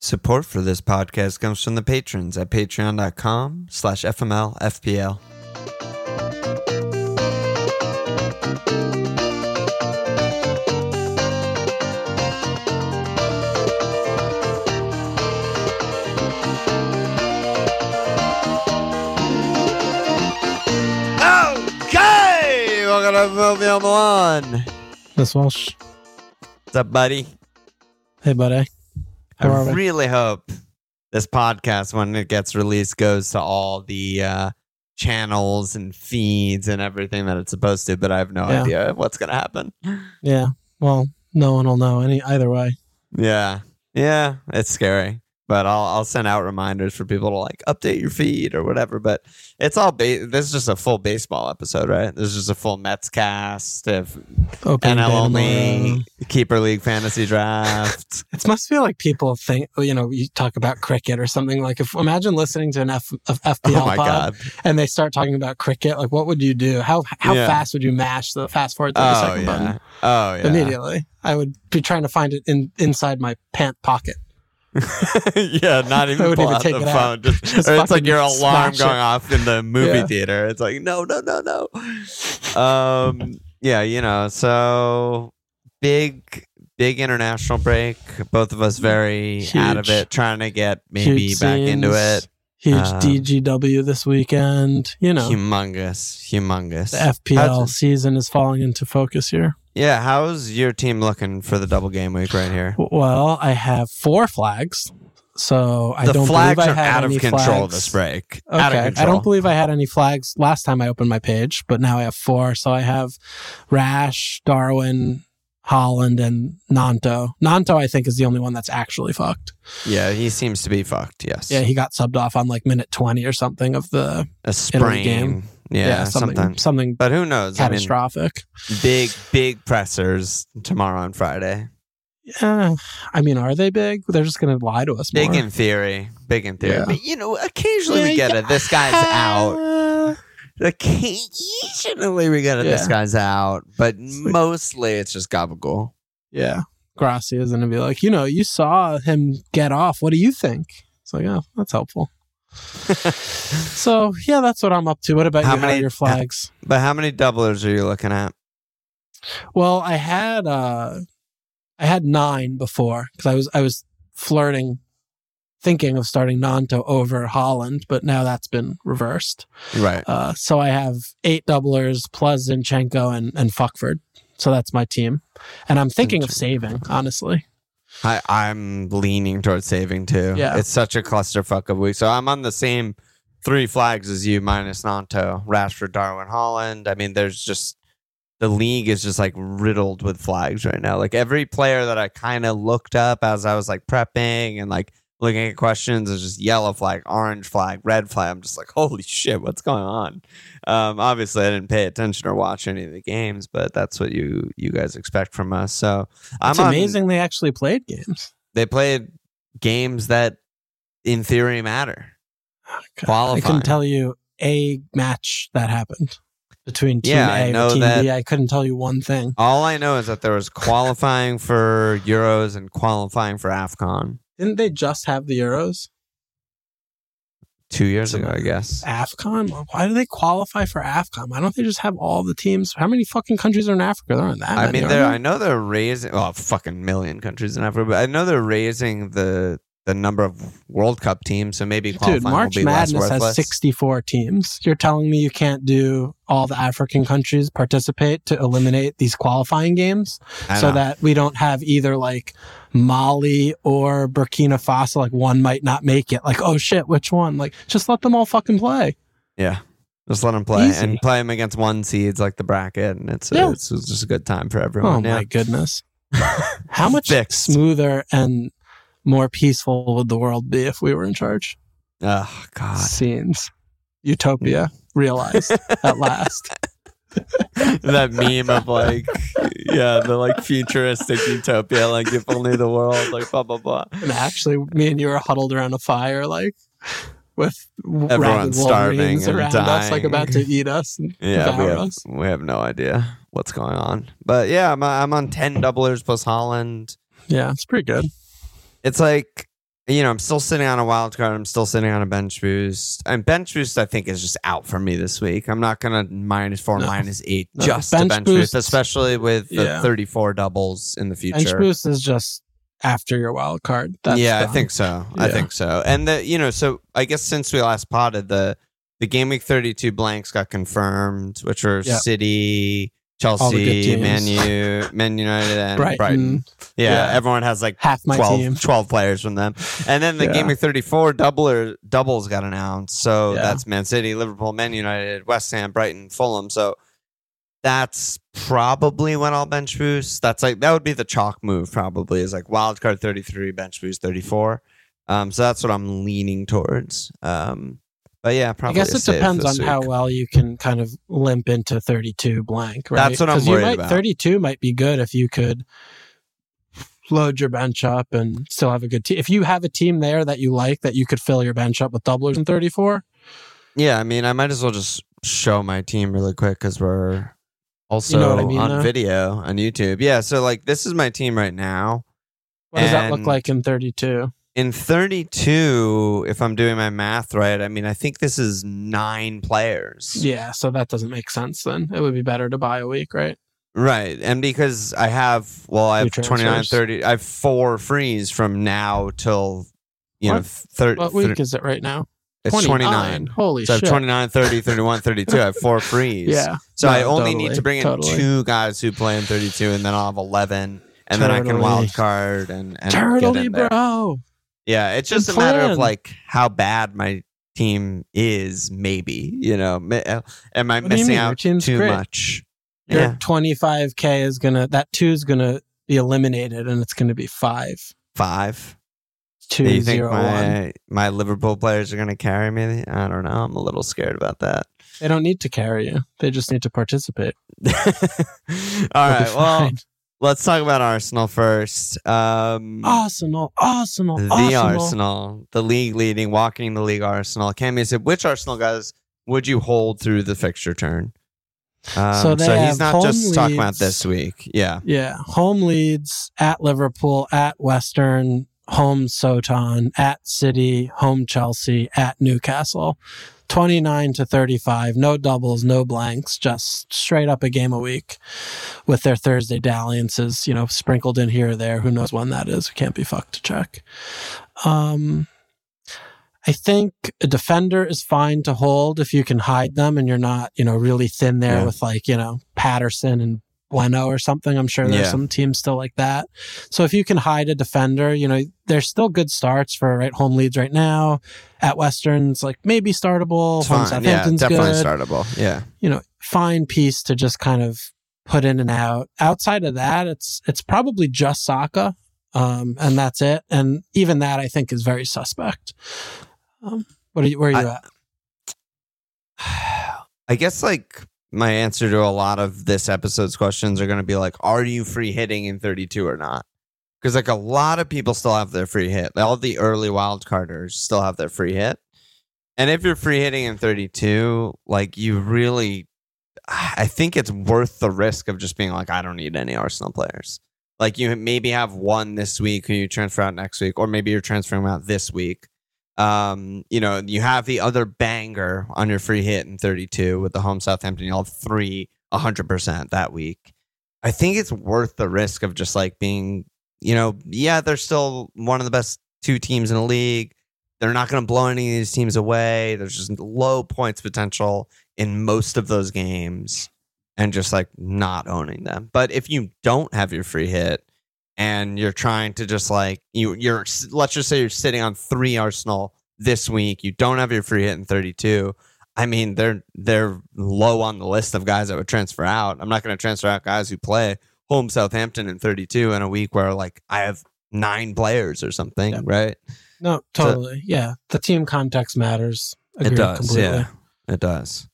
Support for this podcast comes from the patrons at patreon.com slash FMLFPL. Okay, welcome to Movie on One. Miss Walsh. What's up, buddy? Hey, buddy. I really hope this podcast, when it gets released, goes to all the uh, channels and feeds and everything that it's supposed to. But I have no Yeah. idea what's going to happen. Yeah. Well, no one will know any either way. Yeah, yeah, it's scary. But I'll I'll send out reminders for people to like update your feed or whatever. But it's all ba- this is just a full baseball episode, right? This is just a full Mets cast, if Opening NL only keeper league fantasy draft. It must feel like people think, you know, you talk about cricket or something. Like, if imagine listening to an F, of FPL oh pod god! and they start talking about cricket. Like, what would you do? How how Yeah. fast would you mash the fast forward thirty Oh second yeah! button Oh yeah! immediately? I would be trying to find it in inside my pant pocket. yeah, not even pull out the it out. phone. Just, Just it's like your alarm going it. off in the movie Yeah. theater. It's like no, no, no, no. Um, yeah, you know, so big, big international break. Both of us very out of it, trying to get maybe Huge back into it. Huge Um, DGW this weekend. You know, Humongous, humongous. the FPL season is falling into focus here. Yeah, how's your team looking for the double game week right here? Well, I have four flags. So I the don't flags believe I are had out of any control flags. this break. Okay. Out of I don't believe I had any flags last time I opened my page, but now I have four. So I have Rash, Darwin, Haaland, and Nanto. Nanto, I think, is the only one that's actually fucked. yeah, he seems to be fucked. Yes. Yeah, he got subbed off on like minute 20 or something of the a sprain. game. Yeah, something, something. something But who knows? I mean, catastrophic. big, big pressers tomorrow and Friday. Yeah. I mean, are they big? They're just going to lie to us Big more. in theory. Big in theory. Yeah. But, you know, occasionally we Yeah, get it. This guy's out. Occasionally we get it. This Yeah. guy's out. But mostly it's just gabagool. Yeah. Gracia is going to be like, you know, you saw him get off. What do you think? It's like, oh, that's helpful. So, yeah, that's what I'm up to. What about How you? How many- are your flags? but how many doublers are you looking at? Well, I had uh I had 9 before cuz I was I was flirting thinking of starting Nanto over Haaland, but now that's been reversed. Right. Uh so I have 8 doublers plus Zinchenko and and Fuckford. So that's my team. And I'm thinking of saving, honestly. I, I'm leaning towards saving too. Yeah. It's such a clusterfuck of week. So I'm on the same three flags as you, minus Nanto, Rashford, Darwin, Haaland. I mean, there's just the league is just like riddled with flags right now. Like every player that I kind of looked up as I was like prepping and like looking at questions is just yellow flag, orange flag, red flag. I'm just like, holy shit, what's going on? Um, obviously, I didn't pay attention or watch any of the games, but that's what you you guys expect from us. So I'm It's on- amazing they actually played games. they played games that in theory matter. God, I couldn't tell you a match that happened between team Yeah, I A know or team that- B. I couldn't tell you one thing. All I know is that there was qualifying for Euros and qualifying for AFCON Didn't they just have the Euros? two years ago, I guess. AFCON? Why do they qualify for AFCON? Why don't they just have all the teams? How many fucking countries are in Africa? There aren't that I many. mean, are there? I know they're raising, well, a fucking million countries in Africa, but I know they're raising the the number of World Cup teams, so maybe Dude, March will be less Madness has 64 teams. You're telling me you can't do all the African countries participate to eliminate these qualifying games so know. that we don't have either like Mali or Burkina Faso, like one might not make it. Like, oh shit, which one? Like, just let them all fucking play. yeah. Just let them play Easy. and play them against one seeds like the bracket, and it's, Yeah. it's, it's just a good time for everyone. Oh everyone. my goodness. How much Fixed. smoother and more peaceful would the world be if we were in charge? Oh God. scenes. Utopia mm. realized at last. that meme of like, yeah, the like futuristic utopia, like if only the world, like blah blah blah. And actually, me and you were huddled around a fire, like with rabid starving and around us, like about to eat us and Yeah, we have, us. we have no idea what's going on. But yeah, I'm, I'm on 10 doublers plus Haaland. Yeah, it's pretty good. It's like, you know, I'm still sitting on a wild card. I'm still sitting on a bench boost. And bench boost, I think, is just out for me this week. I'm not going to minus four, No. minus eight No, just bench to bench boosts- boost, especially with the Yeah. 34 doubles in the future. Bench boost is just after your wild card. That's yeah, I think so. I think so. And the you know, so I guess since we last potted the the game week thirty two blanks got confirmed, which were Yep. City, All the good Chelsea, teams. Man U, Man United, and Brighton, Brighton. Yeah, Yeah. everyone has like half my 12, team. 12 players from them. And then the Yeah. game thirty four doubler doubles got announced. So Yeah. that's Man City, Liverpool, Man United, West Ham, Brighton, Fulham. So that's probably when I'll bench boost. That's like that would be the chalk move. Probably is like wild card thirty three, bench boost thirty four. Um, so that's what I'm leaning towards. Um, but yeah, probably. I guess it depends on how well you can kind of limp into 32 blank, right? That's what I'm you worried might, about. 32 might be good if you could load your bench up and still have a good team. If you have a team there that you like, that you could fill your bench up with doublers in 34, Yeah, I mean, I might as well just show my team really quick because we're also know what I mean, on though? video on YouTube. Yeah, so like this is my team right now. what does that look like in 32? In 32, if I'm doing my math right, I mean, I think this is nine players. Yeah, so that doesn't make sense then. It would be better to buy a week, right? Right. And because I have, well, I have 29, 30, I have four frees from now till, you know, What? 30. What week is it right now? it's 29. Holy shit. So I have 29, 30, 31, 32. I have four frees. Yeah. So I only totally, need to bring in totally. two guys who play in 32, and then I'll have 11. And then I can wild card and, and get Totally, in there. bro. Yeah, it's just a matter of like how bad my team is. Maybe you know, uh, am I What do you missing out too great. much? Your Yeah, 25K is going to, that two is going to be eliminated and it's going to be five. five. Two, Do you think zero, one. my my Liverpool players are going to carry me? I don't know. I'm a little scared about that. They don't need to carry you. They just need to participate. All They'll right. Well. Let's talk about Arsenal first. Um, Arsenal, Arsenal, the Arsenal. Arsenal, the league leading, walking the league Arsenal. Cammy said, which Arsenal guys would you hold through the fixture turn? Um, So they he's not just talking about this week. Yeah. Yeah. Home Leeds at Liverpool, at West Ham, home Soton, at City, home Chelsea, at Newcastle. 29 to 35. No doubles, no blanks, just straight up a game a week with their Thursday dalliances, you know, sprinkled in here or there. Who knows when that is? We can't be fucked to check. Um, I think a defender is fine to hold if you can hide them and you're not, you know, really thin there Yeah. with like, you know, Patterson and Bueno or something. I'm sure there's Yeah. some teams still like that. So if you can hide a defender, you know, there's still good starts for right home Leeds right now. At West Ham's like maybe startable. It's fine. Yeah, Southampton's definitely good. startable. Yeah. You know, fine piece to just kind of put in and out. Outside of that, it's it's probably just Saka. Um, and that's it. And even that I think is very suspect. Um, what are you where are you I- at? I guess like my answer to a lot of this episode's questions are going to be like, are you free hitting in 32 or not? Because like a lot of people still have their free hit. All the early wild carders still have their free hit. And if you're free hitting in 32, like you really, I think it's worth the risk of just being like, I don't need any Arsenal players. Like you maybe have one this week who you transfer out next week, or maybe you're transferring out this week. Um, you know, you have the other banger on your free hit in 32 with the home Southampton. You'll have three 100% that week. I think it's worth the risk of just like being, you know, yeah, they're still one of the best two teams in the league. They're not going to blow any of these teams away. There's just low points potential in most of those games and just like not owning them. But if you don't have your free hit and you're trying to just like you you're let's just say you're sitting on 3 Arsenal this week, you don't have your free hit in 32. I mean, they're they're low on the list of guys that would transfer out. I'm not going to transfer out guys who play home Southampton in 32 in a week where like I have nine players or something, Yeah. right? No, totally. yeah. The team context matters. Agreed it does. completely. Yeah, it does.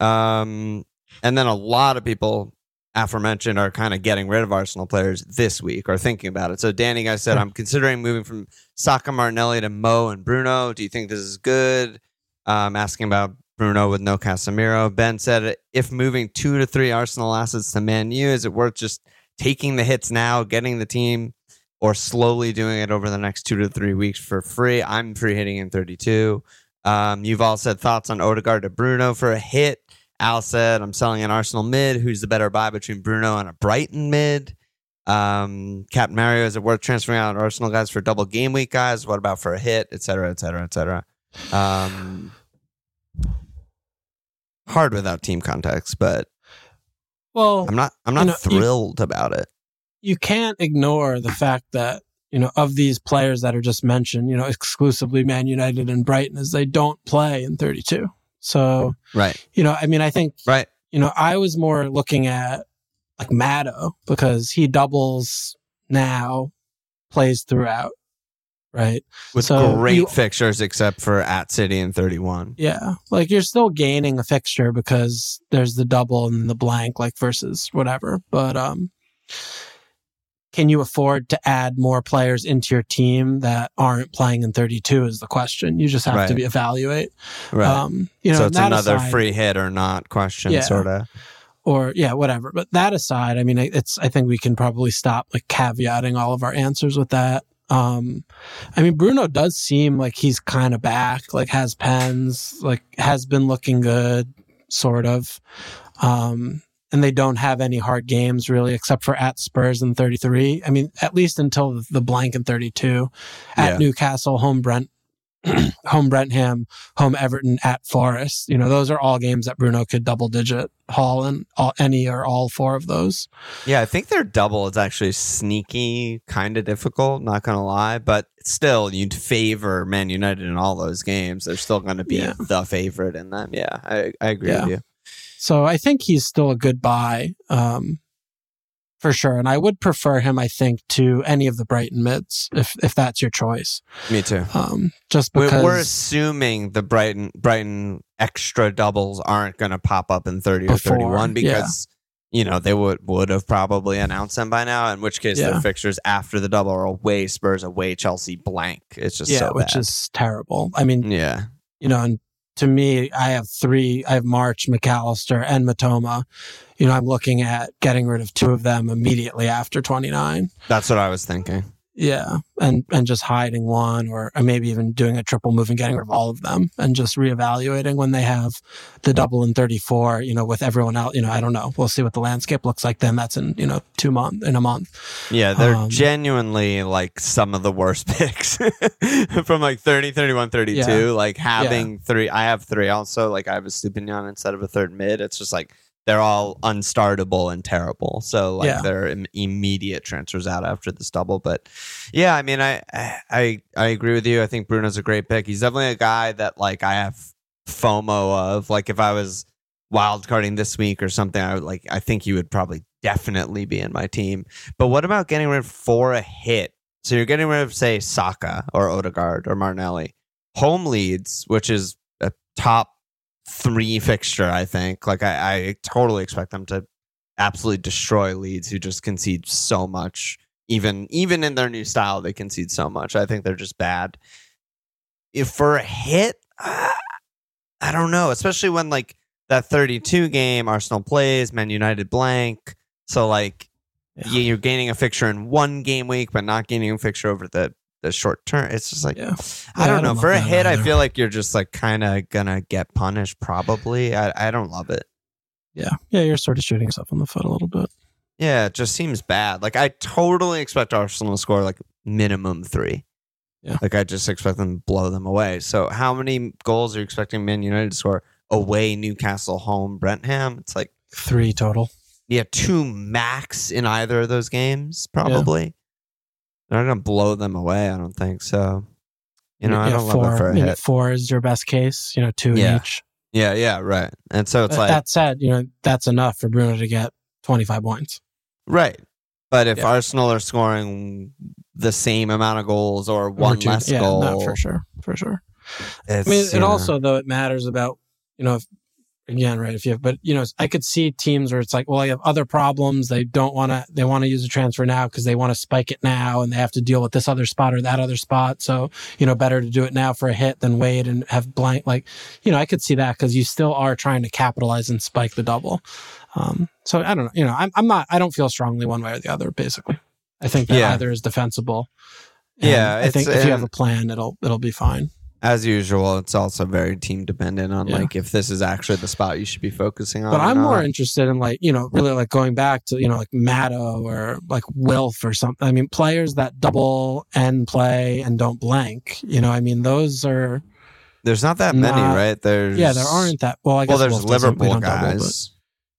Um, and then a lot of people aforementioned are kind of getting rid of Arsenal players this week or thinking about it. So Danny guy said, I'm considering moving from Saka Martinelli to Mo and Bruno. Do you think this is good? Um, asking about Bruno with no Casemiro. Ben said, if moving two to three Arsenal assets to Man U, is it worth just taking the hits now, getting the team, or slowly doing it over the next two to three weeks for free? I'm free hitting in 32. Um, you've all said thoughts on Odegaard to Bruno for a hit. Al said, I'm selling an Arsenal mid. Who's the better buy between Bruno and a Brighton mid? Um, Captain Mario, is it worth transferring out Arsenal guys for double game week guys? What about for a hit, et cetera, et cetera, et cetera? Um, hard without team context, but Well, I'm not. I'm not You know, you- thrilled about it. you can't ignore the fact that you know of these players that are just mentioned, you know, exclusively Man United and Brighton, is they don't play in 32. So Right. you know, I mean, I think Right. you know, I was more looking at like Maddo because he doubles now, plays throughout, right? With So great you- fixtures, except for at City and 31. Yeah, like you're still gaining a fixture because there's the double and the blank, like versus whatever. But um, can you afford to add more players into your team that aren't playing in 32? Is the question. You just have to Right. be evaluate. Right. Um, you know, so it's another aside- free hit or not question, Yeah. sort of. or yeah, whatever. But that aside, I mean, it's I think we can probably stop like caveating all of our answers with that. Um, I mean, Bruno does seem like he's kind of back, like has pens, like has been looking good, sort of. Um, and they don't have any hard games really, except for at Spurs in 33. I mean, at least until the blank in 32, at Yeah. Newcastle, home Brent, home Brentham, home Everton, at Forest. You know, those are all games that Bruno could double digit haul in all, any or all four of those. Yeah, I think their double is actually sneaky, kind of difficult, not going to lie. But still, you'd favor Man United in all those games. They're still going to be Yeah. the favorite in them. Yeah, I, I agree Yeah. with you. So I think he's still a good buy, um, for sure. And I would prefer him, I think, to any of the Brighton mids, if if that's your choice. Me too. Um, just We're, because we're assuming the Brighton Brighton extra doubles aren't going to pop up in 30 or 31 yeah. because you know they would would have probably announced them by now in which case Yeah. their fixtures after the double are away Spurs away Chelsea blank it's just so bad. yeah, so which is terrible. I mean, yeah you know, and to me, I have three. I have March, Mac Allister, and Mitoma. You know, I'm looking at getting rid of two of them immediately after 29. that's what I was thinking Yeah, and and just hiding one, or maybe even doing a triple move and getting rid of all of them, and just reevaluating when they have the double in 34. You know, with everyone else. You know, I don't know. We'll see what the landscape looks like then. That's in you know two month in a month. Yeah, they're Um, genuinely like some of the worst picks from like 30, 31, 32. Yeah. Like having three, I have three also. Like I have a Stupinian instead of a third mid. It's just like they're all unstartable and terrible. So like Yeah. they're Im- immediate transfers out after this double. But yeah, I mean, I, I, I agree with you. I think Bruno's a great pick. He's definitely a guy that like I have FOMO of. Like if I was wildcarding this week or something, I would like, I think he would probably definitely be in my team. But what about getting rid of for a hit? So you're getting rid of, say, Saka or Odegaard or Martinelli. Home Leeds, which is a top three fixture, I think. Like I, I totally expect them to absolutely destroy Leeds, who just concede so much. Even even in their new style, they concede so much. I think they're just bad. If for a hit, uh, I don't know. Especially when like that 32 game, Arsenal plays, Man United blank. So like Yeah. you're gaining a fixture in one game week, but not gaining a fixture over the the short term. It's just like Yeah. I don't I know. don't For a hit, I feel like you're just like kind of gonna get punished. Probably. I I don't love it. Yeah, yeah, you're sort of shooting yourself in the foot a little bit. Yeah, it just seems bad. Like I totally expect Arsenal to score like minimum three. Yeah. Like I just expect them to blow them away. So how many goals are you expecting Man United to score away Newcastle, home Brentham? It's like Three total. yeah, two max in either of those games, probably. They're not gonna blow them away, I don't think. So you know, I don't four, love it for a hit. four is your best case. You know, two Yeah. each. Yeah, yeah, right. And so it's But like that said, you know that's enough for Bruno to get 25 points. Right. But if Yeah. Arsenal are scoring the same amount of goals or one two- less yeah, goal. No, for sure, for sure. I mean, know, also though it matters about you know if, again right if you have but you know I could see teams where it's like well I have other problems they don't want to they want to use a transfer now because they want to spike it now and they have to deal with this other spot or that other spot. So you know better to do it now for a hit than wait and have blank like you know I could see that because you still are trying to capitalize and spike the double. Um so I don't know you know I'm I'm not I don't feel strongly one way or the other basically. I think that Yeah. either is defensible. Yeah, I think if you have a plan it'll it'll be fine as usual, it's also very team dependent on Yeah. like if this is actually the spot you should be focusing on. But I'm more interested in like, you know, really like going back to, you know, like Matto or like Wilf or something. I mean, players that double and play and don't blank, you know, I mean, those are, There's not that many, right? There's yeah, there aren't that. Well, I guess Well, there's Wilf doesn't- we Liverpool don't double, guys.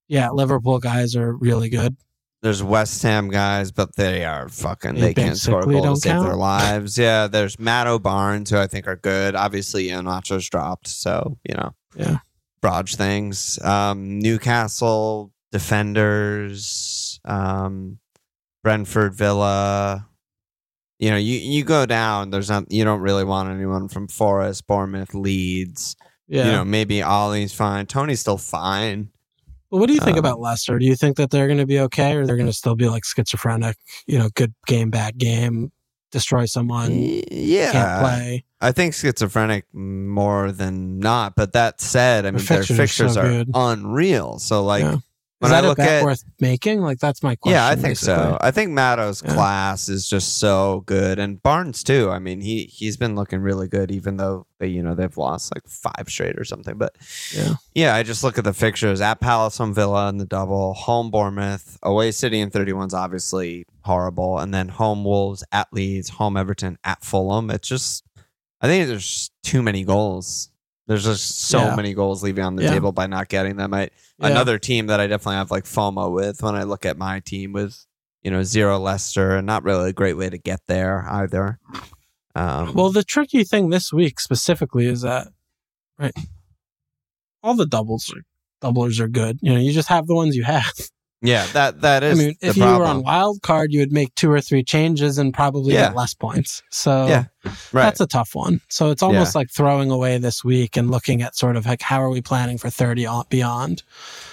yeah, Liverpool guys are really good. There's West Ham guys, but they are fucking. They They can't score goals to save their lives. Yeah, there's Matt Barnes, who I think are good. Obviously, Iheanacho's dropped, so you know, Yeah. Brodge things. Um, Newcastle defenders, um, Brentford Villa. You know, you you go down. There's not. You don't really want anyone from Forest, Bournemouth, Leeds. Yeah. You know, maybe Ollie's fine. Toney's still fine. Well, what do you think um, about Leicester? Do you think that they're going to be okay or they're going to still be like schizophrenic, you know, good game, bad game, destroy someone, Yeah, can't play? I think schizophrenic more than not. But that said, I Their mean their fixtures are fixtures so are good. unreal. So like Yeah. When Is I that a look at worth making? Like, that's my question. yeah, I think so. I think Matto's Yeah. class is just so good, and Barnes too. I mean he he's been looking really good, even though they you know they've lost like five straight or something. But Yeah. yeah, I just look at the fixtures at Palace, home Villa, and the double, home Bournemouth, away City, and thirty one's obviously horrible, and then home Wolves, at Leeds, home Everton, at Fulham. It's just I think there's too many goals. There's just so Yeah. many goals leaving on the Yeah. table by not getting them. I. Another team that I definitely have like FOMO with when I look at my team with you know zero Leicester and not really a great way to get there either. Um, Well, the tricky thing this week specifically is that, right, all the doubles are, doublers are good. You know, you just have the ones you have. yeah, that that is. I mean, if you were on wild card, you would make two or three changes and probably Yeah. get less points. So Yeah, right. that's a tough one. So it's almost like throwing away this week and looking at sort of like how are we planning for 30 on beyond?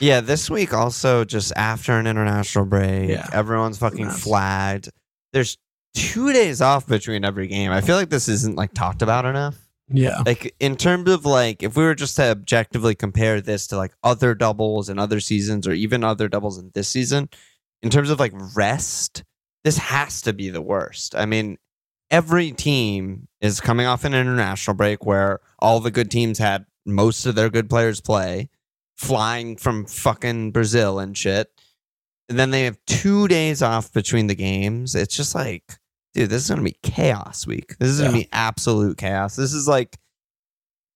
Yeah, this week also just after an international break, Yeah. everyone's fucking Nuts. flagged. There's two days off between every game. I feel like this isn't like talked about enough. Yeah. Like in terms of like if we were just to objectively compare this to like other doubles and other seasons or even other doubles in this season, in terms of like rest, this has to be the worst. I mean, every team is coming off an international break where all the good teams had most of their good players play, flying from fucking Brazil and shit. And then they have two days off between the games. It's just like, dude, this is gonna be chaos week. This is gonna be absolute chaos. This is like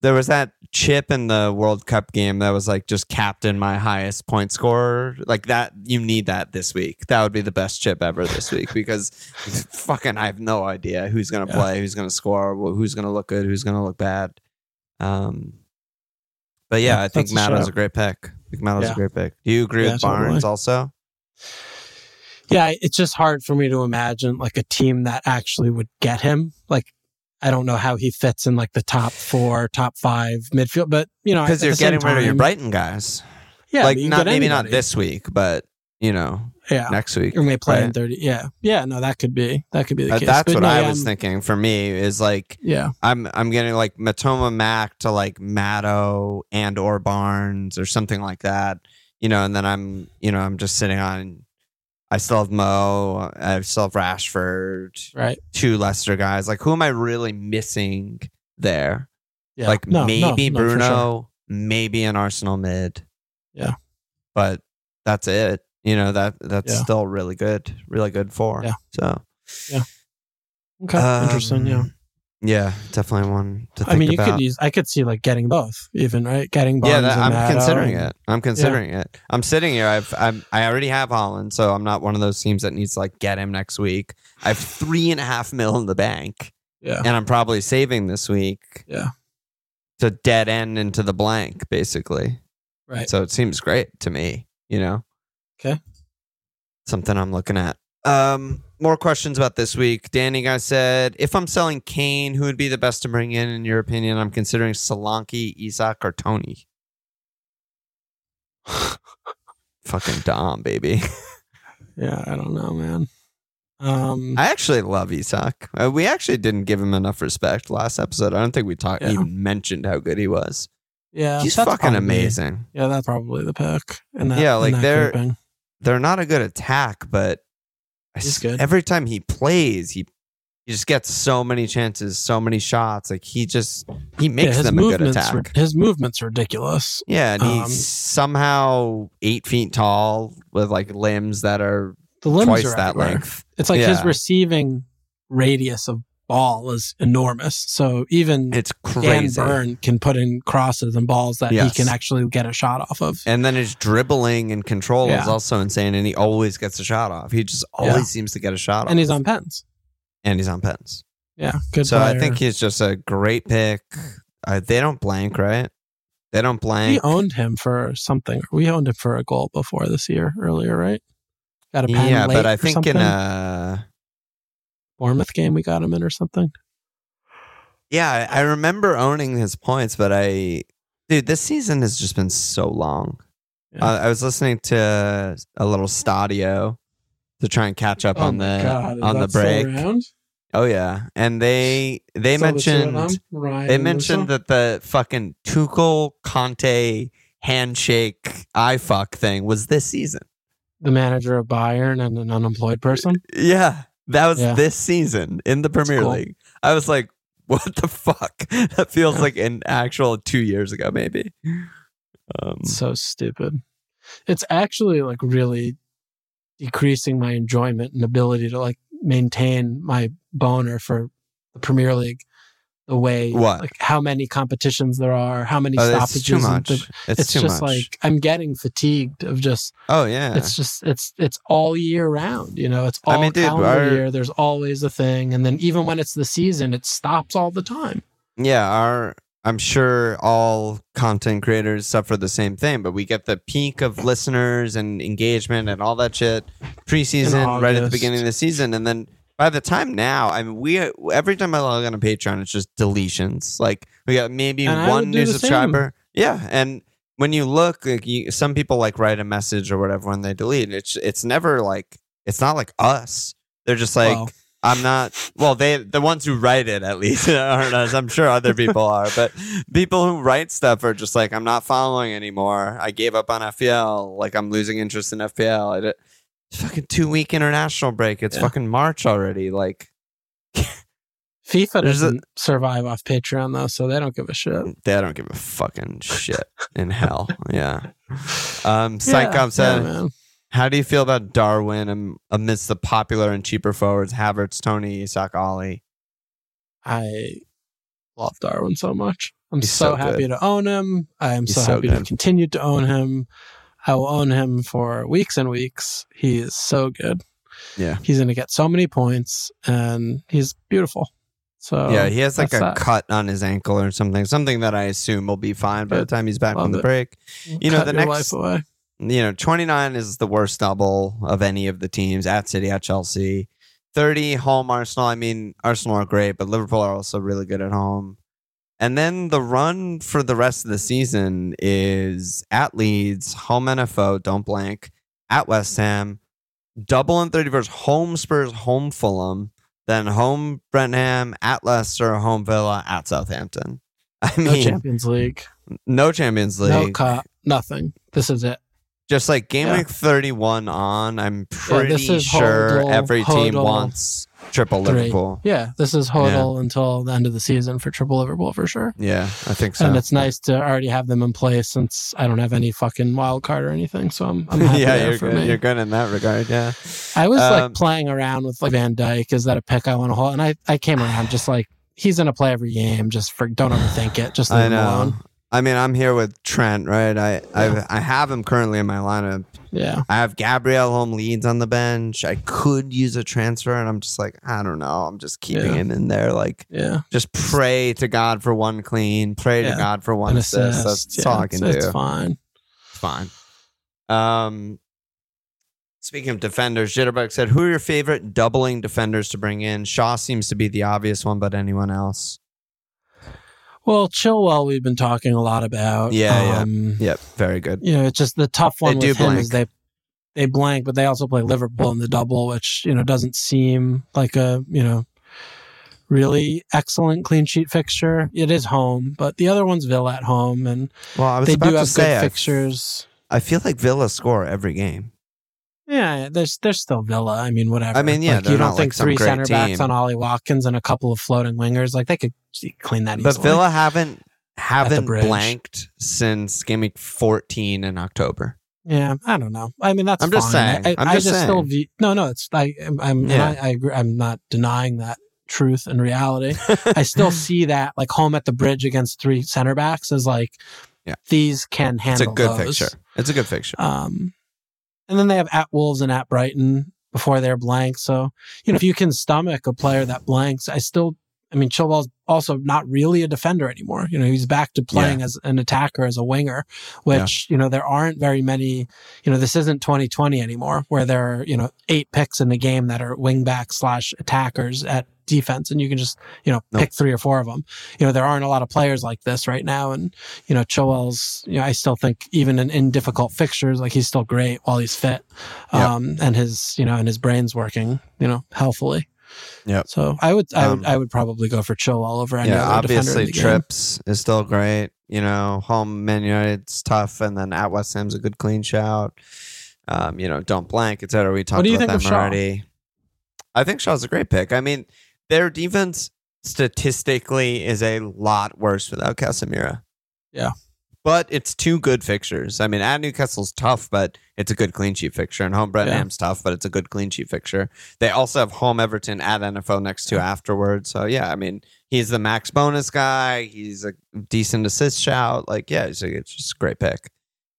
there was that chip in the World Cup game that was like just captain my highest point scorer. Like that, you need that this week. That would be the best chip ever this week because fucking I have no idea who's gonna Yeah. play, who's gonna score, who's gonna look good, who's gonna look bad. Um, but yeah, Yeah, I think Matto's shout. a great pick. I think Matto's Yeah. a great pick. Do you agree Yeah, with totally. Barnes also? Yeah, it's just hard for me to imagine like a team that actually would get him. Like, I don't know how he fits in like the top four, top five midfield, but you know, Because you're getting rid of your Brighton guys. Yeah, like not maybe not this week, but you know Yeah, next week. or may play in thirty. Yeah, yeah. No, that could be that could be the Uh, case. that's But what no, I yeah, was I'm- thinking. For me, is like Yeah, I'm I'm getting like Mitoma Mac to like Matto and or Barnes or something like that. You know, and then I'm you know I'm just sitting on. I still have Mo. I still have Rashford. right. Two Leicester guys. Like who am I really missing there? Yeah, Like No, maybe no, Bruno, sure. maybe an Arsenal mid. Yeah. But that's it. You know, that that's Yeah. still really good. Really good for. Yeah. So Yeah. Okay, interesting. Yeah. Um, um, Yeah, definitely one to think I mean, you about. could use. I could see like getting both, even right. Getting Barnes yeah, that, I'm Matto considering and- it. I'm considering it. I'm sitting here. I've I'm, I already have Haaland, so I'm not one of those teams that needs to like get him next week. I have three and a half mil in the bank, Yeah, and I'm probably saving this week. Yeah. To dead end into the blank, basically. right. So it seems great to me, you know? Okay. Something I'm looking at. Um, more questions about this week. Danny guy said, if I'm selling Kane, who would be the best to bring in, in your opinion? I'm considering Solanke, Isak, or Toney. Fucking Dom, baby. Yeah, I don't know, man. Um, I actually love Isak. Uh, we actually didn't give him enough respect last episode. I don't think we talked Yeah. even mentioned how good he was. yeah, He's fucking probably- amazing. Yeah, that's probably the pick. That, Yeah, like they're- grouping. They're not a good attack, but He's good. every time he plays, he he just gets so many chances, so many shots. Like he just he makes his them a good attack. His movements ridiculous. Yeah, and Um, he's somehow eight feet tall with like limbs that are The limbs twice are that everywhere. length. It's like his receiving radius of ball is enormous. So even It's Dan crazy. Burn can put in crosses and balls that Yes. he can actually get a shot off of. And then his dribbling and control is also insane, and he always gets a shot off. He just Yeah. always seems to get a shot off. And he's on pens. and he's on pens. Yeah, good. So I think he's just a great pick. Uh, they don't blank, right? They don't blank. we owned him for something. We owned him for a goal before this year earlier, right? Got a pen yeah, but I think in a Bournemouth game we got him in or something. yeah, I I remember owning his points, but I dude, this season has just been so long. Yeah. Uh, I was listening to a little Stadio to try and catch up Oh on the God, on the break. Oh yeah, and they they Still the two of mentioned they mentioned that the fucking Tuchel Conte handshake eye fuck thing was this season. the manager of Bayern and an unemployed person. Yeah, that was Yeah. this season in the Premier cool. League. I was like, what the fuck? That feels Yeah. like an actual two years ago, maybe. Um, so stupid. It's actually like really decreasing my enjoyment and ability to like maintain my boner for the Premier League. The way What? like how many competitions there are, how many oh, stoppages. it's too much. the- it's, it's too just much. like I'm getting fatigued of just oh yeah, it's just it's it's all year round you know it's all I mean, dude, calendar our- year there's always a thing and then even when it's the season it stops all the time yeah. Our I'm sure all content creators suffer the same thing, but we get the peak of listeners and engagement and all that shit preseason, right at the beginning of the season, and then by the time now, I mean, we every time I log on a Patreon, it's just deletions. Like we got maybe And one new the same. subscriber. Yeah, and when you look, like you, some people like write a message or whatever when they delete. It's it's never like it's not like us. They're just like Well, I'm not. Well, they the ones who write it at least aren't us. I'm sure other people are, but people who write stuff are just like I'm not following anymore. I gave up on FPL. Like I'm losing interest in FPL. I, don't- it's fucking two week international break. It's Yeah. fucking March already. Like FIFA doesn't survive off Patreon though, so they don't give a shit. they don't give a fucking shit in hell. Yeah. Um, Yeah, Psychom yeah, said, man. "How do you feel about Darwin amidst the popular and cheaper forwards Havertz, Toney, Isak, Ali? I love Darwin so much. I'm so, so happy to own him. I am so, so happy to continue to own him. I will own him for weeks and weeks. He is so good. Yeah. He's going to get so many points and he's beautiful. So yeah, he has like a that. cut on his ankle or something. Something that I assume will be fine by the time he's back Love from the it. break. You know, the next-. You know, 29 is the worst double of any of the teams at City, at Chelsea. 30, home Arsenal. I mean, Arsenal are great, but Liverpool are also really good at home. And then the run for the rest of the season is at Leeds, home NFO, don't blank, at West Ham, double and 30 versus home Spurs, home Fulham, then home Brentham, at Leicester, home Villa, at Southampton. I No mean, Champions League. no Champions League. No cup. Nothing. This is it. Just like game Yeah. week 31 on, I'm pretty is sure Hodl, every team wants triple three. Liverpool. Yeah, this is hodl until the end of the season for triple Liverpool for sure. Yeah, I think so. And it's nice to already have them in place since I don't have any fucking wild card or anything. So I'm, I'm happy yeah, you're for good. me. You're good in that regard. Yeah. I was Um, like playing around with like Van Dijk. Is that a pick I want to hold? And I, I came around just like he's gonna play every game. Just for don't overthink it. Just leave I him know. alone. I mean, I'm here with Trent, right? I Yeah. I I have him currently in my lineup. Yeah, I have Gabriel home Leeds on the bench. I could use a transfer, and I'm just like, I don't know. I'm just keeping Yeah. him in there. Like, yeah. just pray to God for one clean. Pray to God for one An assist. assist. That's, that's yeah, all I it's- can do. It's fine. It's fine. Um, Speaking of defenders, Jitterbug said, "Who are your favorite doubling defenders to bring in?" Shaw seems to be the obvious one, but anyone else? Well, Chilwell, we've been talking a lot about. Yeah, yeah. um, Yep, very good. You know, it's just the tough one They with do him is they blank. they blank, but they also play Liverpool in the double, which you know doesn't seem like a you know really excellent clean sheet fixture. It is home, but the other one's Villa at home, and Well, I was they about do to have say, good I- fixtures. I feel like Villa score every game. Yeah, there's there's still Villa. I mean, whatever. I mean, yeah, like, you don't like, think some three center backs team. on Ollie Watkins and a couple of floating wingers like they could clean that But easily. Villa haven't haven't blanked since game week 14 in October. Yeah, I don't know. I mean, that's I'm just saying. I, I'm I just just still view, no, no. It's I, I'm, I'm Yeah. I, I agree. I'm not denying that truth and reality. I still see that like home at the bridge against three center backs as like, Yeah. these can handle. it's a good those. fixture. It's a good fixture. Um, and then they have at Wolves and at Brighton before they're blank. So, you know, if you can stomach a player that blanks, I still, I mean, Chilwell's also not really a defender anymore. You know, he's back to playing as an attacker, as a winger, which, you know, there aren't very many, you know, this isn't 2020 anymore where there are, you know, eight picks in the game that are wing back slash attackers at defense and you can just, you know, Nope. pick three or four of them. You know, there aren't a lot of players like this right now. And, you know, Chilwell's, you know, I still think even in, in difficult fixtures, like he's still great while he's fit. Yep. Um, and his, you know, and his brain's working, you know, healthily. Yeah. So I would, I Um, would, I would probably go for Chilwell over any yeah, other defender obviously the game. Trips is still great. You know, home Man United's tough, and then at West Ham's a good clean shout. Um, you know, don't blank, etc. We talked do you about think of them Shaw? already. I think Shaw's a great pick. I mean, their defense statistically is a lot worse without Casemiro. Yeah. But it's two good fixtures. I mean, at Newcastle's tough, but it's a good clean sheet fixture. And home Brentham's tough, but it's a good clean sheet fixture. They also have home Everton at NFL next to afterwards. So yeah, I mean, he's the max bonus guy. He's a decent assist shout. Like, yeah, it's, a, it's just a great pick.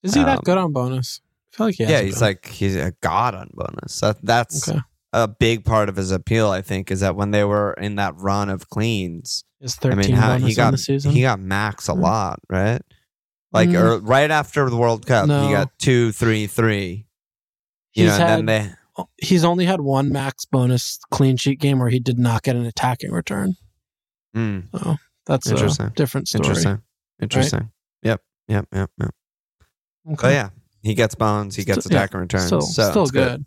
Is he Um, that good on bonus? I feel like he yeah, he's been. like he's a god on bonus. That that's okay. A big part of his appeal. I think is that when they were in that run of cleans, Is I mean, how, he got the season? he got max a Mm. lot, right? Like Mm. or right after the World Cup, No. he got two, three, three. You He's know, had, and then they he's only had one max bonus clean sheet game where he did not get an attacking return. mm, So that's Interesting. a different story. interesting, interesting. Yep, yep, yep, yep. Okay. Oh yeah, he gets bones, he gets Still- yeah, attacking returns. Still, so still it's good.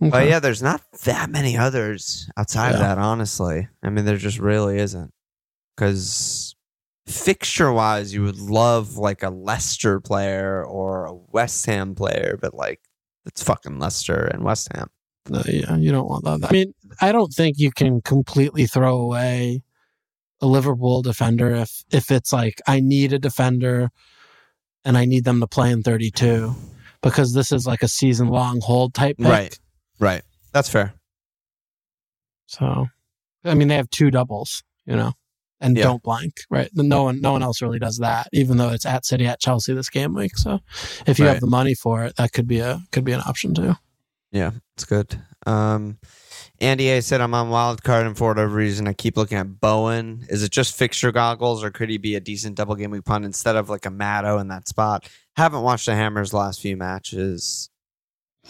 But yeah, there's not that many others outside of that, honestly. I mean, there just really isn't. Because fixture wise, you would love like a Leicester player or a West Ham player, but like it's fucking Leicester and West Ham. No, yeah, you don't want that. I mean, I don't think you can completely throw away a Liverpool defender if if it's like I need a defender and I need them to play in 32 because this is like a season long hold type pick. Right. Right. That's fair. So, I mean, they have two doubles, you know, and Yeah. don't blank, right? No one, no one else really does that, even though it's at City at Chelsea this game week. So, if you Right. have the money for it, that could be a could be an option too. Yeah, it's good. Um, Andy A said, I'm on wild card, and for whatever reason, I keep looking at Bowen. Is it just fixture goggles, or could he be a decent double game week punt instead of like a Matto in that spot? Haven't watched the Hammers last few matches.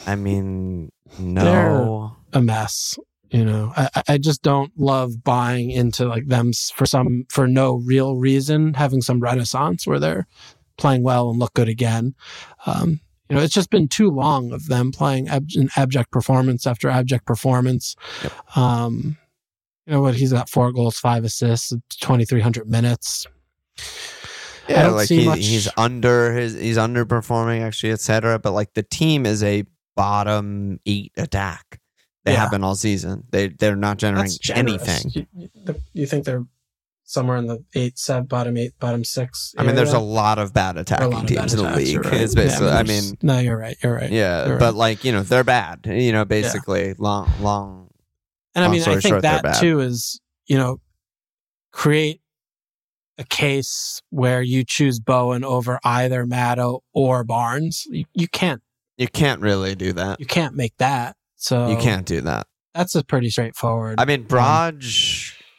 I mean, no. a mess. You know, I- I just don't love buying into like them for some for no real reason, having some renaissance where they're playing well and look good again. Um, you know, it's just been too long of them playing ab- an abject performance after abject performance. Yep. Um, you know what? He's got four goals, five assists, twenty three hundred minutes. I Yeah, don't like see he, much- he's under his he's underperforming actually, etc. But like the team is a bottom eight attack. They Yeah. have been all season. They they're not generating anything. You, you, you think they're somewhere in the eight, seven, bottom eight, bottom six? I mean, there's a lot of bad attacking of teams bad in the league. right. It's Yeah, basically, I mean, no, you're right. You're right. yeah, You're but right. like you know, they're bad. You know, basically, long, long. And I mean, I think short, that too is, you know, create a case where you choose Bowen over either Maddo or Barnes. You, you can't, You can't really do that. you can't make that. So You can't do that. That's a pretty straightforward. I mean, Brodge.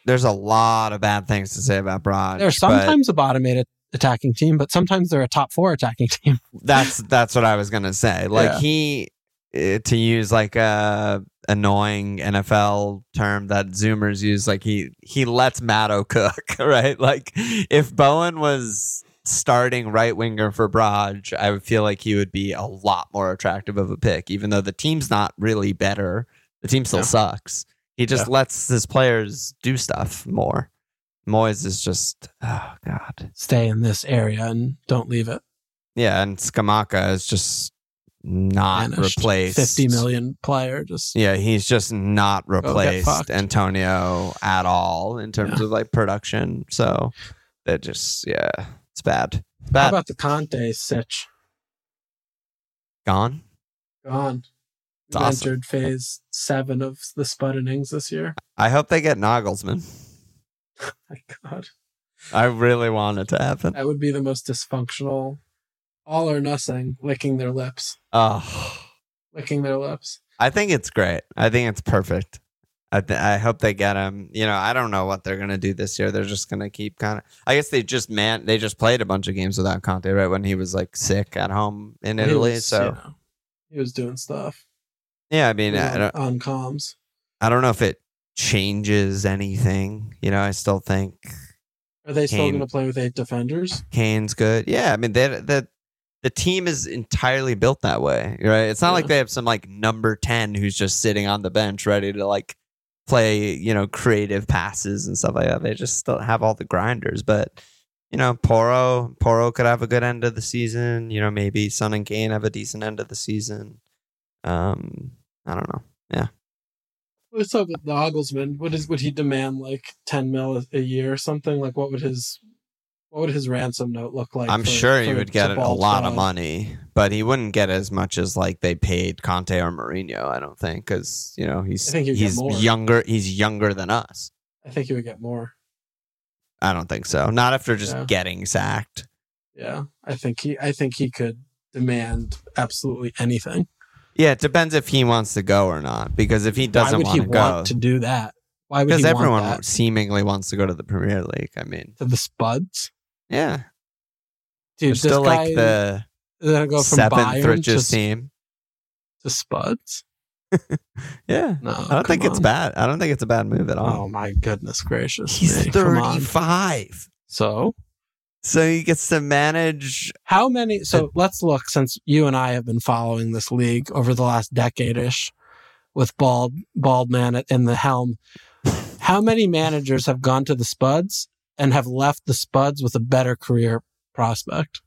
There's a lot of bad things to say about Brodge. they're sometimes a bottom eight attacking team, but sometimes they're a top four attacking team. that's that's what I was gonna say. Like Yeah. he eh, to use like a annoying NFL term that Zoomers use, like he he lets Matto cook, right? Like if Bowen was starting right winger for Brodge, I would feel like he would be a lot more attractive of a pick, even though the team's not really better. The team still Yeah. sucks. He just Yeah. lets his players do stuff more. Moyes is just oh god. Stay in this area and don't leave it. Yeah, and Scamacca is just not Vanished. replaced. 50 million player. Just Yeah, he's just not replaced. Antonio at all in terms Yeah. of like production. So that just yeah, it's bad. how Bad. about the Conte sitch? Gone. Gone. It's awesome. entered phase seven of the Spud innings this year. I hope they get Nagelsmann. My God. I really want it to happen. That would be the most dysfunctional. All or nothing, licking their lips. Oh, Licking their lips. I think it's great. I think it's perfect. I th- I hope they get him. You know, I don't know what they're gonna do this year. They're just gonna keep kind of. I guess they just man. They just played a bunch of games without Conte, right? When he was like sick at home in Italy. was, so you know, he was doing stuff. Yeah, I mean, was I on, don't, on comms. I don't know if it changes anything. You know, I still think Are they still going to play with eight defenders? Kane's good. Yeah, I mean, they the the team is entirely built that way, right? It's not like they have some like number ten who's just sitting on the bench ready to like play, you know, creative passes and stuff like that. They just still have all the grinders, but. You know, Porro Porro could have a good end of the season. You know, maybe Son and Kane have a decent end of the season. Um, I don't know. Yeah. What's up with Nagelsmann? What is would he demand like ten mil a- year or something? Like what would his what would his ransom note look like? I'm for- sure he would get a lot of money, but he wouldn't get as much as like they paid Conte or Mourinho. I don't think because you know he's I think he'd get he's younger. He's younger than us. I think he would get more. I don't think so. Not after just Yeah. getting sacked. Yeah, I think he I think he could demand absolutely anything. Yeah, it depends if he wants to go or not. Because if he doesn't would want he to go, want to do that? Why would he because want everyone that? seemingly wants to go to the Premier League. I mean, to the Spuds? yeah, Dude, this still guy like the is gonna go from seventh Bayern richest to, team. to Spuds. Yeah, No, I don't think come it's bad. I don't think it's a bad move at all. Oh my goodness gracious! He's on. 35. So So he gets to manage. How many? So let's look since you and I have been following this league over the last decade ish with bald bald man at- in the helm. How many managers have gone to the Spuds and have left the Spuds with a better career prospect?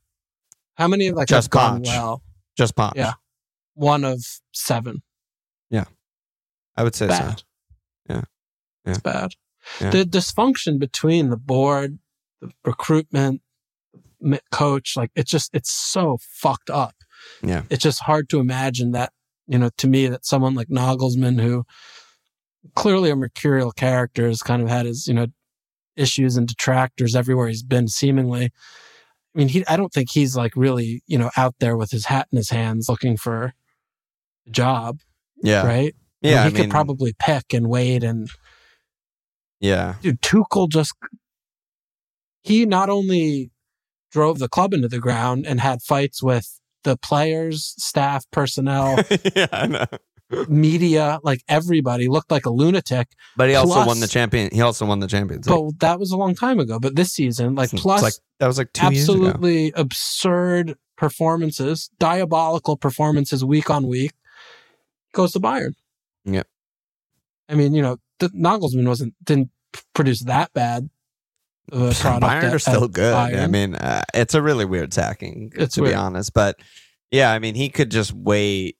How many of like Just have gone Poch. well? Just Poch. Yeah. One of seven. Yeah. I would say Bad. so. Yeah. It's bad. Yeah. The dysfunction between the board, the recruitment, m- coach, like it's just it's so fucked up. Yeah. It's just hard to imagine that, you know, to me that someone like Nagelsmann who clearly a mercurial character has kind of had his, you know, issues and detractors everywhere he's been seemingly. I mean, he I don't think he's like really, you know, out there with his hat in his hands looking for a job, Yeah. right? Yeah. he I could mean, probably pick and wait and Yeah. dude, Tuchel just he not only drove the club into the ground and had fights with the players, staff, personnel, yeah, I know. media, like everybody looked like a lunatic. But he also Plus- won the champion. He also won the Champions League. But that was a long time ago. But this season, like It's plus like that was like two years ago. absolutely absurd performances, diabolical performances week on week, goes to Bayern. Yep. I mean, you know, the, Nagelsmann wasn't didn't produce that bad of a product. Bayern are still at good. I mean, uh, it's a really weird sacking, It's to be honest. But yeah, I mean, he could just wait,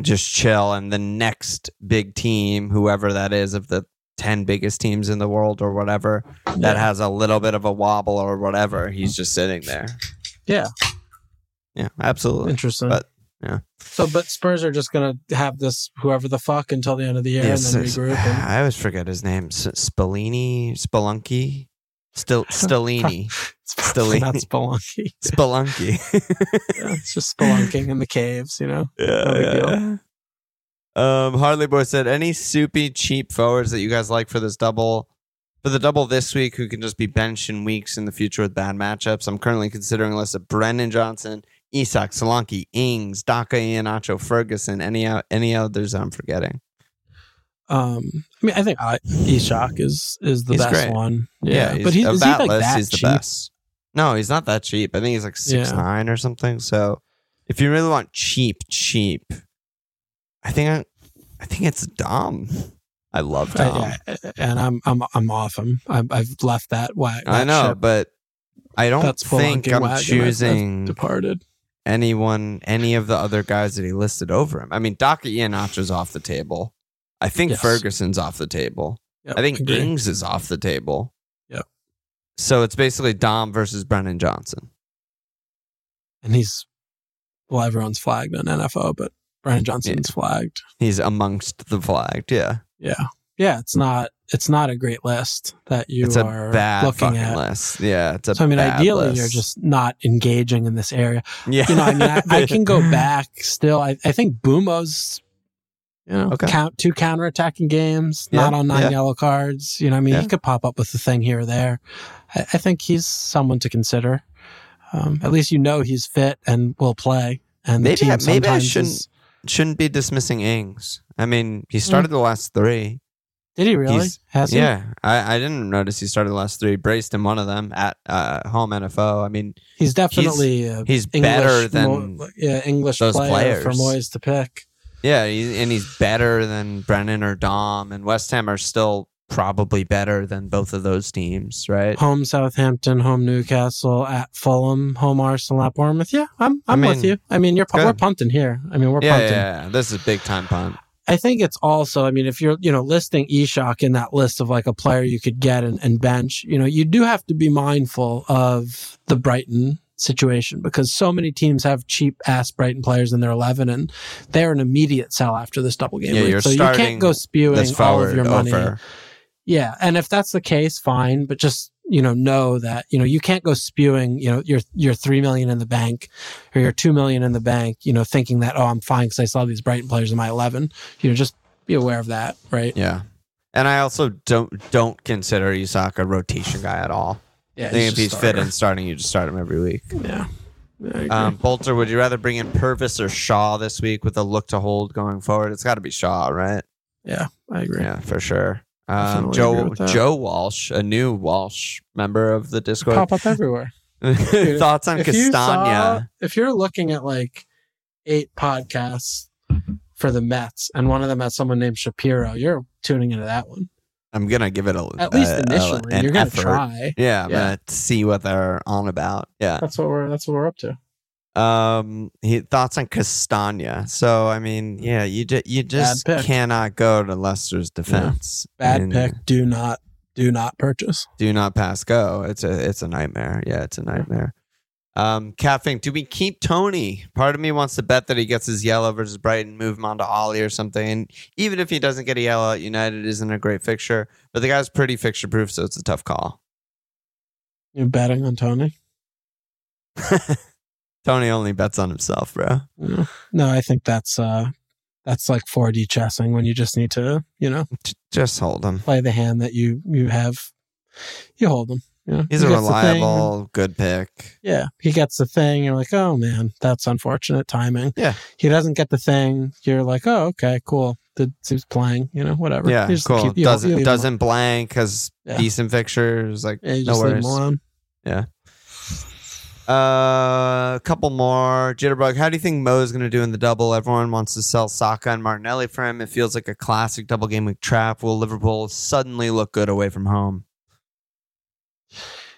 just chill, and the next big team, whoever that is, of the ten biggest teams in the world or whatever, that Yeah. has a little bit of a wobble or whatever, he's just sitting there. Yeah. Yeah, absolutely. Interesting. But, yeah. So, but Spurs are just going to have this whoever the fuck until the end of the year Yes, and then regroup. And, I always forget his name. Spallini, Spelunky, Still Stellini, probably not Stellini. Spelunky. Spelunky. Yeah, it's just spelunking in the caves, you know. Yeah, No yeah. Um, Harley Boy said, "Any soupy cheap forwards that you guys like for this double, for the double this week, who can just be benched in weeks in the future with bad matchups? I'm currently considering a list of Brennan Johnson, Isak, Solanke, Ings, Daka, Iheanacho, Ferguson. Any any others I'm forgetting? Um, I mean, I think I, Isak is is the He's best great. one. Yeah, but he, of is he like list, that he's the best. No, he's not that cheap. I think he's like six Yeah. nine or something. So if you really want cheap, cheap, I think I, I think it's Dom. I love Dom. Uh, yeah, and I'm I'm I'm off him. I've, I've left that wag. I know, ship. but I don't That's think I'm wagon. I've- I've choosing departed. Anyone, any of the other guys that he listed over him. I mean, Daka Iheanacho's off the table. I think Yes. Ferguson's off the table. Yep, I think agree. Ings is off the table. Yep. So it's basically Dom versus Brennan Johnson. and he's well, everyone's flagged on NFO, but Brennan Johnson's flagged. He's amongst the flagged. Yeah. Yeah, yeah. It's not it's not a great list that you it's a are bad looking at. list. Yeah. It's a So I mean, ideally, list. you're just not engaging in this area. yeah. You know, I mean, I, I can go back still. I, I think Mbeumo's, you know, Okay. count two counterattacking games, Yeah, not on nine yeah. yellow cards. You know, I mean, Yeah. he could pop up with a thing here or there. I, I think he's someone to consider. Um, at least you know he's fit and will play. And the Maybe team I- maybe I shouldn't- is- Shouldn't be dismissing Ings. I mean, he started the last three. Did he really? He's- Has he? Yeah. I, I didn't notice he started the last three. Braced in one of them at uh, home NFO. I mean, He's definitely a he's English, better than Mo- yeah English those player for. Moyes to pick. Yeah, he, and he's better than Brennan or Dom, and West Ham are still probably better than both of those teams, right? Home Southampton, home Newcastle, at Fulham, home Arsenal, at Bournemouth. Yeah, I'm I'm I with you. I mean, you're we're punting here. I mean, we're Yeah, punting. yeah, yeah. This is a big time punt. I think it's also, I mean, if you're, you know, listing Isak in that list of like a player you could get and, and bench, you know, you do have to be mindful of the Brighton situation because so many teams have cheap ass Brighton players in their 11 and they're an immediate sell after this double game Yeah, so you can't go spewing all of your money. over. Yeah. And if that's the case, fine. But just, you know, know that, you know, you can't go spewing, you know, your, your three million in the bank or your two million in the bank, you know, thinking that, oh, I'm fine because I saw these Brighton players in my 11. You know, just be aware of that, right? Yeah. And I also don't don't consider Isak a rotation guy at all. Yeah. I think if he's fit and starting, you just start him every week. Yeah. Yeah, I agree. Um, Bolter, would you rather bring in Pervis or Shaw this week with a look to hold going forward? It's got to be Shaw, right? yeah, I agree. Yeah, for sure. Um, Joe. Joe Walsh, a new Walsh member of the Discord. Pop up everywhere. Dude, Thoughts on If you saw, Castagne? if you're looking at like eight podcasts for the Mets and one of them has someone named Shapiro, you're tuning into that one. I'm gonna give it a At least a- a- initially, an you're gonna effort. try. Yeah, I'm gonna see what they're on about. Yeah. That's what we're that's what we're up to. Um, he thoughts on Castagne. So I mean, yeah, you ju- you just cannot go to Leicester's defense. Bad And pick. Do not do not purchase. Do not pass go. It's a it's a nightmare. Yeah, it's a nightmare. Um, Caffing, do we keep Toney? Part of me wants to bet that he gets his yellow versus Brighton, move him on to Ollie or something. And even if he doesn't get a yellow United, isn't a great fixture. But the guy's pretty fixture proof, so it's a tough call. You're betting on Toney? Toney only bets on himself, bro. No, no I think that's uh that's like 4D chessing when you just need to, you know, Just hold him. play the hand that you you have. You hold him. You know? He's He a gets the thing, reliable, good pick. Yeah, he gets the thing. You're like, oh man, that's unfortunate timing. Yeah. he doesn't get the thing. You're like, oh okay, cool. The he's playing, you know, whatever. Yeah, cool. keep- doesn't doesn't blank has Yeah. decent fixtures. Like. Yeah, no just leave him worries. alone. Uh, a couple more. Jitterbug, how do you think Mo is going to do in the double? Everyone wants to sell Saka and Martinelli for him. It feels like a classic double game week trap. Will Liverpool suddenly look good away from home?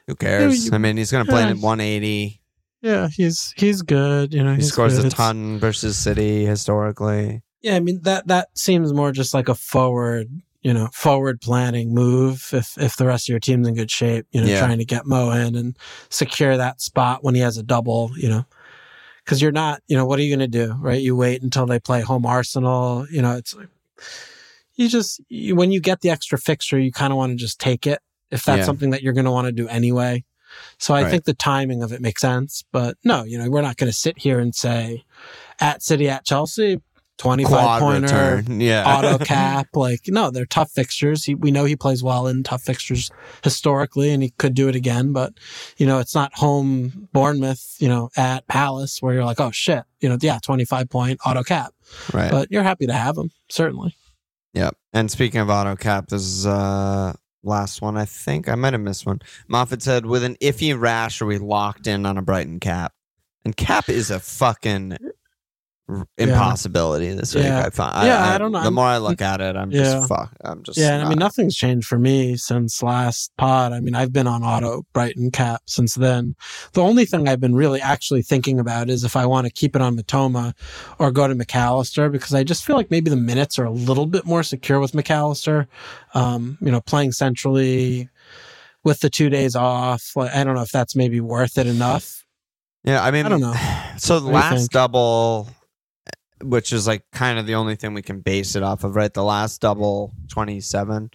Who cares? I mean, he's going to play yeah. in 180. Yeah, he's he's good. You know, He scores good. a ton versus City historically. Yeah, I mean that that seems more just like a forward, you know, forward planning move. If if the rest of your team's in good shape, you know, Yeah. trying to get Mo in and secure that spot when he has a double, you know, because you're not, you know, what are you going to do, right? You wait until they play home Arsenal. You know, it's like you just you, when you get the extra fixture, you kind of want to just take it if that's Yeah. something that you're going to want to do anyway. So I Right. think the timing of it makes sense, but no, you know, we're not going to sit here and say at City at Chelsea 25 quad pointer, return. Yeah. auto cap. Like, no, they're tough fixtures. He, we know he plays well in tough fixtures historically, and he could do it again. But, you know, it's not home Bournemouth, you know, at Palace where you're like, oh shit, you know, yeah, 25 point auto cap. right. But you're happy to have him, certainly. Yep. And speaking of auto cap, this is uh last one. I think I might have missed one. Moffat said, "With an iffy rash, are we locked in on a Brighton cap?" And cap is a fucking impossibility this week. Yeah. I find. Yeah, I don't know. The more I look at it, I'm Yeah. just fuck. I'm just. Yeah, and I mean, nothing's changed for me since last pod. I mean, I've been on auto Brighton cap since then. The only thing I've been really actually thinking about is if I want to keep it on Mitoma or go to Mac Allister because I just feel like maybe the minutes are a little bit more secure with Mac Allister. Um, you know, playing centrally with the two days off. Like, I don't know if that's maybe worth it enough. Yeah, I mean, I don't know. So the What do you last double, which is like kind of the only thing we can base it off of, right? The last double, twenty-seven.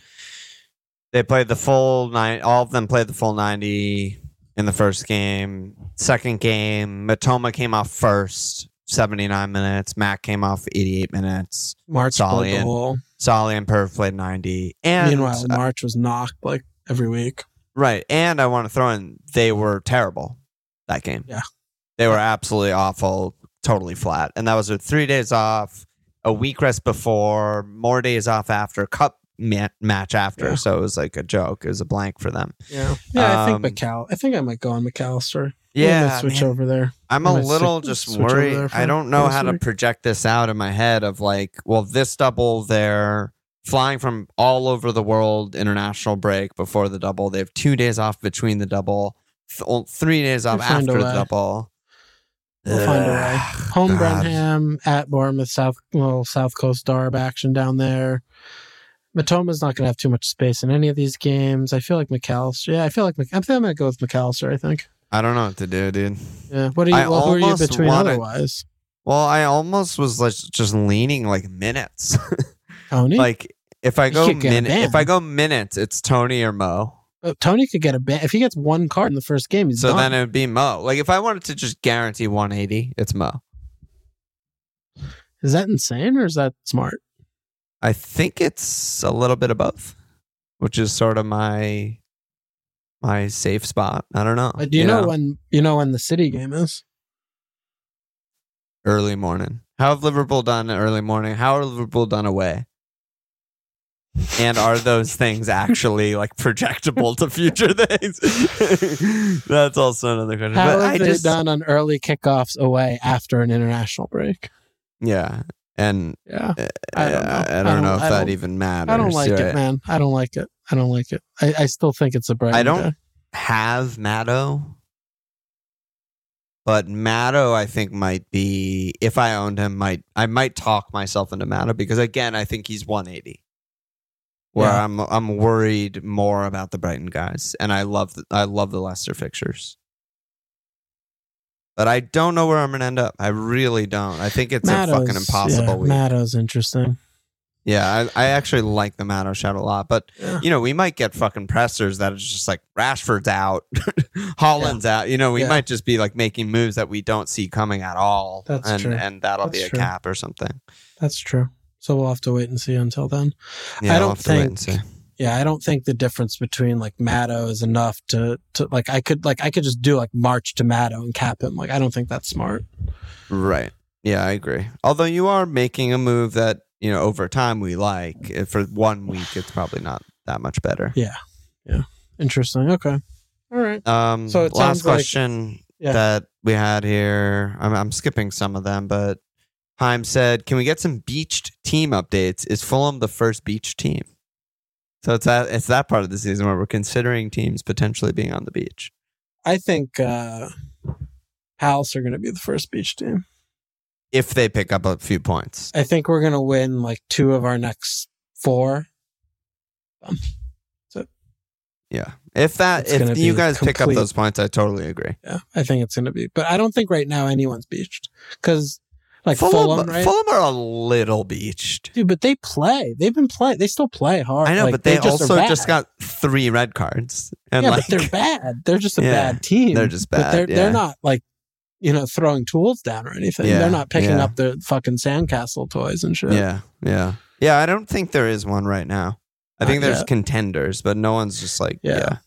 They played the full nine. All of them played the full ninety in the first game. Second game, Mitoma came off first, seventy-nine minutes. Mac came off eighty-eight minutes. March Solly played the and- whole. Solly and Perv played ninety. And Meanwhile, uh, March was knocked like every week. Right. And I want to throw in they were terrible that game. Yeah. They were absolutely awful, totally flat. And that was with three days off, a week rest before, more days off after, cup ma- match after. Yeah. So it was like a joke. It was a blank for them. Yeah, yeah. I Um, think McAll. I think I might go on Mac Allister. Yeah. switch man. over there. I'm I a little stick- just worried. I don't know how to project this out in my head of like, well, this double, they're flying from all over the world international break before the double. They have two days off between the double, th- three days off We'll find a after the double. We'll find a way. Home God. Brenham at Bournemouth, South little South Coast Derb action down there. Mitoma's not going to have too much space in any of these games. I feel like Mac Allister. Yeah, I feel like Mc, I think I'm going to go with Mac Allister. I think. I don't know what to do, dude. Yeah. What are you? I well, who are you between wanna- otherwise? Well, I almost was like just leaning like minutes. Toney. like if I go minute, if. I go minutes, it's Toney or Mo. Uh, Toney could get a ban if he gets one card in the first game. He's So done. then it would be Mo. Like if I wanted to just guarantee 180, it's Mo. is that insane or is that smart? I think it's a little bit of both, which is sort of my my safe spot. I don't know. Uh, do you know when you know when the City game is? early morning? How have Liverpool done early morning? How are Liverpool done away? And are those things actually like projectable to future things? That's also another question. How but have I just, done on early kickoffs away after an international break? yeah, and Yeah, I I don't don't know, know. I don't, I don't- know if I that don't- even matters. I don't like right? it, man. I don't like it. I don't like it. I, I still think it's a bright. I don't have Matto, but Matto I think might be if I owned him, might I might talk myself into Matto because again I think he's 180. Where Yeah. I'm I'm worried more about the Brighton guys, and I love the, I love the Leicester fixtures, but I don't know where I'm gonna end up. I really don't. I think it's a fucking impossible yeah, week. Interesting. yeah, I, I actually like the Matto shot a lot, but Yeah. you know, we might get fucking pressers that is just like Rashford's out, Haaland's out. You know, we Yeah. might just be like making moves that we don't see coming at all. That's and, true. And that'll That's be a true. cap or something. That's true. So we'll have to wait and see until then. Yeah, I don't have to wait and think- see. Yeah, I don't think the difference between like Matto is enough to to like I could like I could just do like March to Matto and cap him. Like I don't think that's smart. Right. Yeah, I agree. Although you are making a move that, you know, over time we like. If For one week, it's probably not that much better. Yeah. Yeah. Interesting. Okay. All right. Um, So it last sounds like- question Yeah. that we had here. I'm, I'm skipping some of them, but Heim said, "Can we get some beached team updates? Is Fulham the first beach team?" So it's that it's that part of the season where we're considering teams potentially being on the beach. I think uh Palace are going to be the first beach team. If they pick up a few points, I think we're going to win like two of our next four. So yeah. If that, if you guys pick up those points, I totally agree. Yeah, I think it's going to be. But I don't think right now anyone's beached because like Fulham, Fulham, right? Fulham are a little beached. Dude, but they play. They've been playing. They still play hard. I know, Like, but they, just also just got three red cards, and yeah, like but they're bad. They're just a Yeah, bad team. they're just But bad, they're yeah. they're not like you know, throwing tools down or anything. Yeah, They're not picking up their fucking sandcastle toys and shit. Yeah, yeah, yeah. I don't think there is one right now. I Not think there's yet. contenders, but no one's just like Yeah.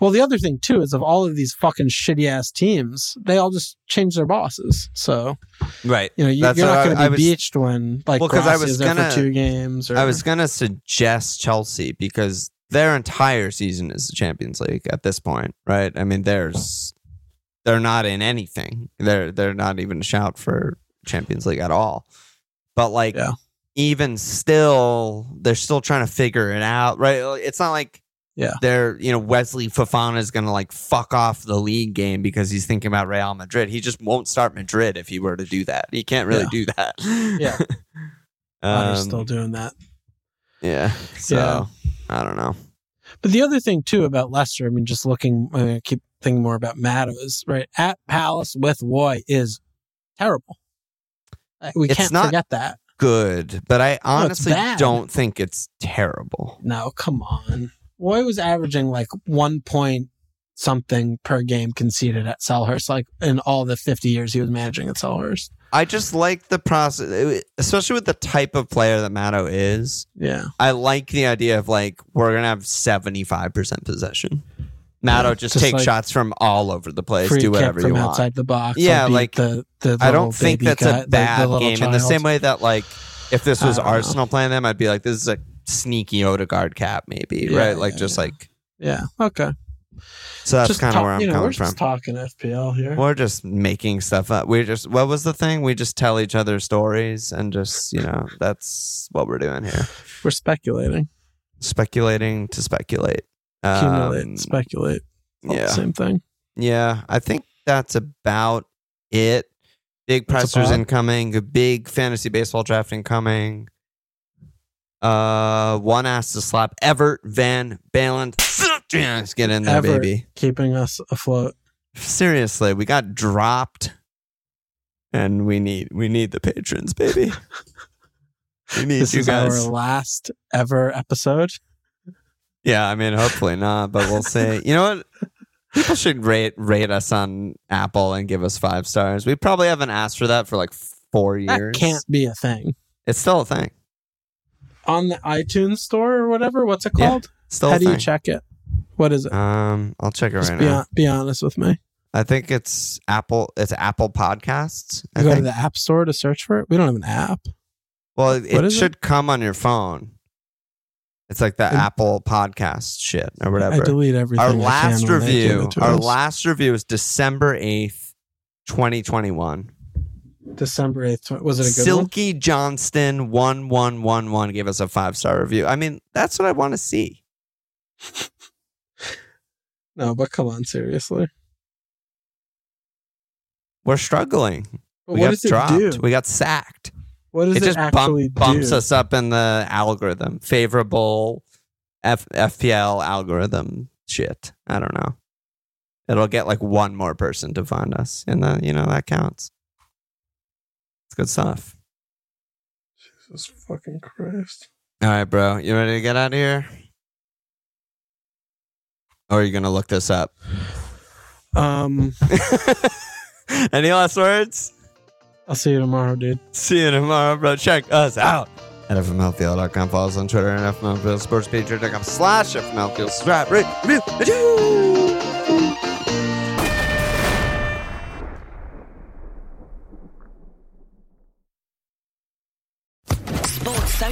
Well, the other thing too is of all of these fucking shitty ass teams, they all just change their bosses. So right. you know you, you're not going to be was- beached when like Well, 'cause I was gonna- for two games. Or, I was gonna suggest Chelsea because their entire season is the Champions League at this point, right? I mean, there's they're not in anything. They're they're not even a shout for Champions League at all. But like, Yeah. even still, they're still trying to figure it out, right? It's not like Yeah. they're you know Wesley Fofana is gonna like fuck off the league game because he's thinking about Real Madrid. He just won't start Madrid if he were to do that. He can't really Yeah. do that. Yeah. um, still doing that. yeah. So Yeah. I don't know. But the other thing too about Leicester, I mean, just looking, I, mean, I keep thinking more about Mattos, right? At Palace with Woy is terrible. Uh, We can't not- forget that. Good, but I honestly bad. don't think it's terrible. No, come on. Woy was averaging like one point something per game conceded at Selhurst, like in all the 50 years he was managing at Selhurst. I just like the process, especially with the type of player that Matto is. Yeah. I like the idea of like we're gonna have seventy five percent possession. Matto Yeah, just, just take like shots from all over the place, do whatever you want. outside the box. Yeah, like, the, the I don't think that's guy- a bad little game in the same way that like if this was don't know. Arsenal playing them, I'd be like, this is a sneaky Odegaard cap, maybe, Yeah, right? Like yeah, just yeah. like Yeah. Okay. so that's kind of talk- where I'm you know, coming we're from. talking FPL here. We're just making stuff up. We just what was the thing? We just tell each other stories and just you know that's what we're doing here. We're speculating. Speculating to speculate. Accumulate, Um, speculate. All yeah, same thing. yeah. I think that's about it. Big That's pressers incoming. Big fantasy baseball draft incoming. Uh, one ass to slap Everett Van Balen. Let's get in there, Everett. baby. Keeping us afloat. Seriously, we got dropped, and we need we need the patrons, baby. we need This you is guys. our last ever episode. Yeah, I mean, hopefully not, but we'll see. You know what? People should rate rate us on Apple and give us five stars. We probably haven't asked for that for like four years. That years. can't be a thing. It's still a thing. On the iTunes store or whatever, what's it Yeah, called? Still How do thing. you check it? What is it? Um, I'll check it Just right be, now. hon- be honest with me. I think it's Apple. It's Apple Podcasts. I You go to the App Store to search for it. We don't have an app. well, it, it is it? should come on your phone. It's like the Apple Podcast shit or whatever. I delete everything. our last when they give review our us. last review is december 8th 2021 December eighth. Was it a good one? silky johnston 1111 gave us a five star review i mean that's what i want to see No, but come on, seriously. we're struggling But we what got does it dropped do? we got sacked What does it it, just actually bump, bumps do? us up in the algorithm favorable F- fpl algorithm shit i don't know it'll get like one more person to find us and then you know that counts good stuff Jesus fucking Christ. All right, bro. You ready to get out of here? Or are you gonna look this up? Um, Any last words? I'll see you tomorrow, dude. See you tomorrow, bro. Check us out at fmlfpl.com. Follow us on Twitter and fmlfpl sports page com slash fmlfpl. Subscribe, rate, review,